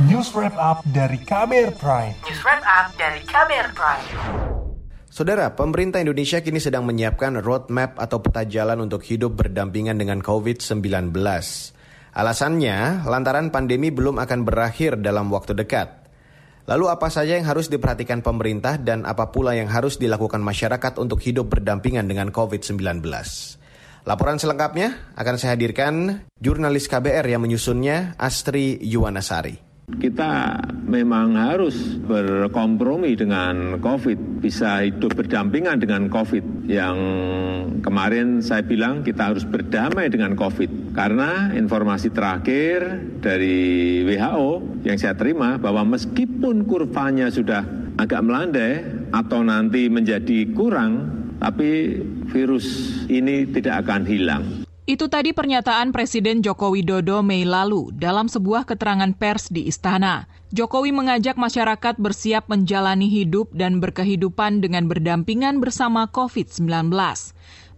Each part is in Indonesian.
News Wrap Up dari KBR Prime. News Wrap Up dari KBR Prime. Saudara, pemerintah Indonesia kini sedang menyiapkan roadmap atau peta jalan untuk hidup berdampingan dengan COVID-19. Alasannya, lantaran pandemi belum akan berakhir dalam waktu dekat. Lalu apa saja yang harus diperhatikan pemerintah dan apa pula yang harus dilakukan masyarakat untuk hidup berdampingan dengan COVID-19? Laporan selengkapnya akan saya hadirkan jurnalis KBR yang menyusunnya, Astri Yuwanasari kita memang harus berkompromi dengan COVID, bisa hidup berdampingan dengan COVID. Yang kemarin saya bilang kita harus berdamai dengan COVID. Karena informasi terakhir dari WHO yang saya terima bahwa meskipun kurvanya sudah agak melandai atau nanti menjadi kurang, tapi virus ini tidak akan hilang. Itu tadi pernyataan Presiden Joko Widodo Mei lalu dalam sebuah keterangan pers di istana. Jokowi mengajak masyarakat bersiap menjalani hidup dan berkehidupan dengan berdampingan bersama COVID-19.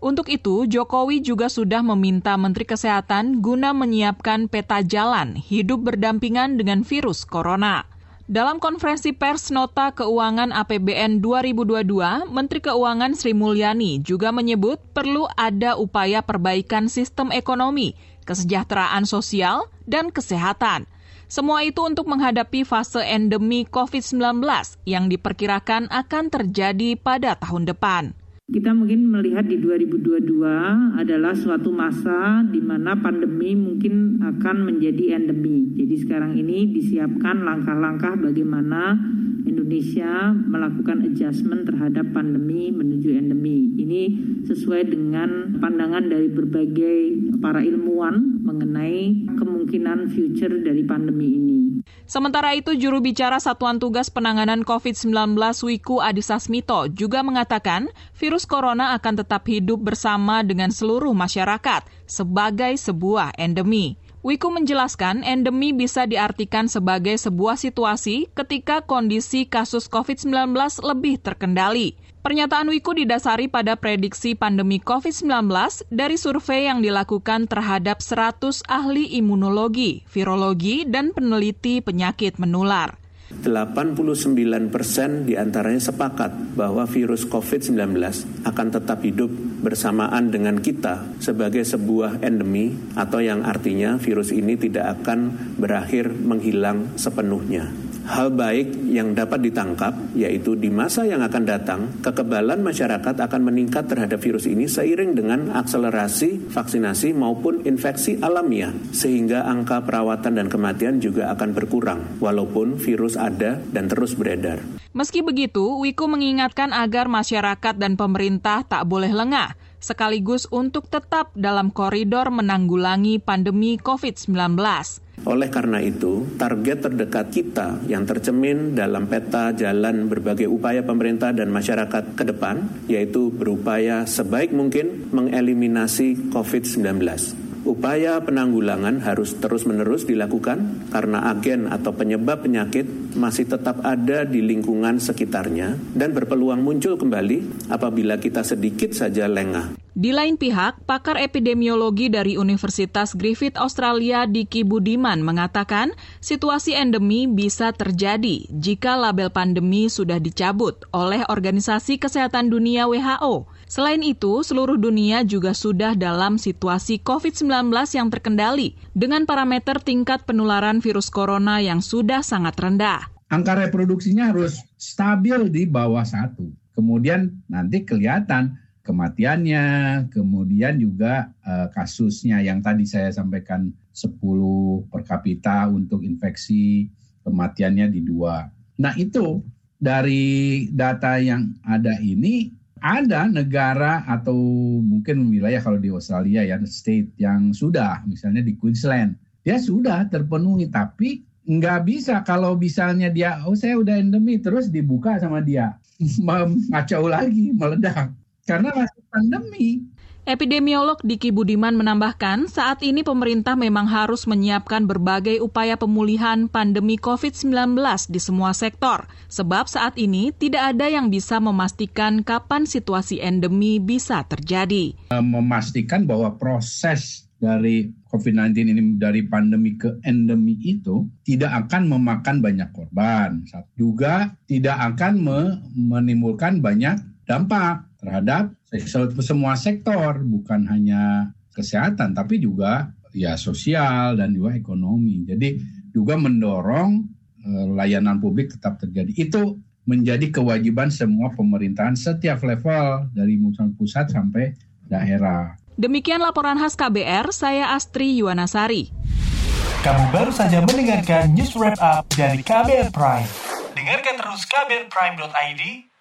Untuk itu, Jokowi juga sudah meminta Menteri Kesehatan guna menyiapkan peta jalan hidup berdampingan dengan virus corona. Dalam konferensi pers nota keuangan APBN 2022, Menteri Keuangan Sri Mulyani juga menyebut perlu ada upaya perbaikan sistem ekonomi, kesejahteraan sosial, dan kesehatan. Semua itu untuk menghadapi fase endemi COVID-19 yang diperkirakan akan terjadi pada tahun depan. Kita mungkin melihat di 2022 adalah suatu masa di mana pandemi mungkin akan menjadi endemi. Jadi sekarang ini disiapkan langkah-langkah bagaimana Indonesia melakukan adjustment terhadap pandemi menuju endemi. Ini sesuai dengan pandangan dari berbagai para ilmuwan mengenai kemungkinan future dari pandemi ini. Sementara itu, juru bicara Satuan Tugas Penanganan COVID-19 Wiku Adhisa Smito juga mengatakan virus corona akan tetap hidup bersama dengan seluruh masyarakat sebagai sebuah endemi. Wiku menjelaskan endemi bisa diartikan sebagai sebuah situasi ketika kondisi kasus COVID-19 lebih terkendali. Pernyataan Wiku didasari pada prediksi pandemi COVID-19 dari survei yang dilakukan terhadap 100 ahli imunologi, virologi, dan peneliti penyakit menular. 89 persen di antaranya sepakat bahwa virus COVID-19 akan tetap hidup bersamaan dengan kita sebagai sebuah endemi atau yang artinya virus ini tidak akan berakhir menghilang sepenuhnya. Hal baik yang dapat ditangkap yaitu di masa yang akan datang, kekebalan masyarakat akan meningkat terhadap virus ini seiring dengan akselerasi vaksinasi maupun infeksi alamiah, sehingga angka perawatan dan kematian juga akan berkurang, walaupun virus ada dan terus beredar. Meski begitu, Wiku mengingatkan agar masyarakat dan pemerintah tak boleh lengah, sekaligus untuk tetap dalam koridor menanggulangi pandemi COVID-19. Oleh karena itu, target terdekat kita yang tercemin dalam peta jalan berbagai upaya pemerintah dan masyarakat ke depan, yaitu berupaya sebaik mungkin mengeliminasi COVID-19. Upaya penanggulangan harus terus-menerus dilakukan karena agen atau penyebab penyakit masih tetap ada di lingkungan sekitarnya dan berpeluang muncul kembali apabila kita sedikit saja lengah. Di lain pihak, pakar epidemiologi dari Universitas Griffith Australia Diki Budiman mengatakan situasi endemi bisa terjadi jika label pandemi sudah dicabut oleh Organisasi Kesehatan Dunia WHO. Selain itu, seluruh dunia juga sudah dalam situasi COVID-19 yang terkendali dengan parameter tingkat penularan virus corona yang sudah sangat rendah. Angka reproduksinya harus stabil di bawah satu. Kemudian nanti kelihatan kematiannya, kemudian juga uh, kasusnya yang tadi saya sampaikan 10 per kapita untuk infeksi, kematiannya di dua. Nah itu dari data yang ada ini ada negara atau mungkin wilayah kalau di Australia ya state yang sudah misalnya di Queensland dia sudah terpenuhi tapi nggak bisa. Kalau misalnya dia oh saya udah endemi terus dibuka sama dia. Ngacau lagi meledak karena masih pandemi Epidemiolog Diki Budiman menambahkan, saat ini pemerintah memang harus menyiapkan berbagai upaya pemulihan pandemi COVID-19 di semua sektor, sebab saat ini tidak ada yang bisa memastikan kapan situasi endemi bisa terjadi. Memastikan bahwa proses dari COVID-19 ini dari pandemi ke endemi itu tidak akan memakan banyak korban. Juga tidak akan menimbulkan banyak dampak terhadap semua sektor, bukan hanya kesehatan, tapi juga ya sosial dan juga ekonomi. Jadi juga mendorong eh, layanan publik tetap terjadi. Itu menjadi kewajiban semua pemerintahan setiap level dari pusat sampai daerah. Demikian laporan khas KBR, saya Astri Yuwanasari. Kamu baru saja mendengarkan news wrap up dari KBR Prime. Dengarkan terus kbrprime.id,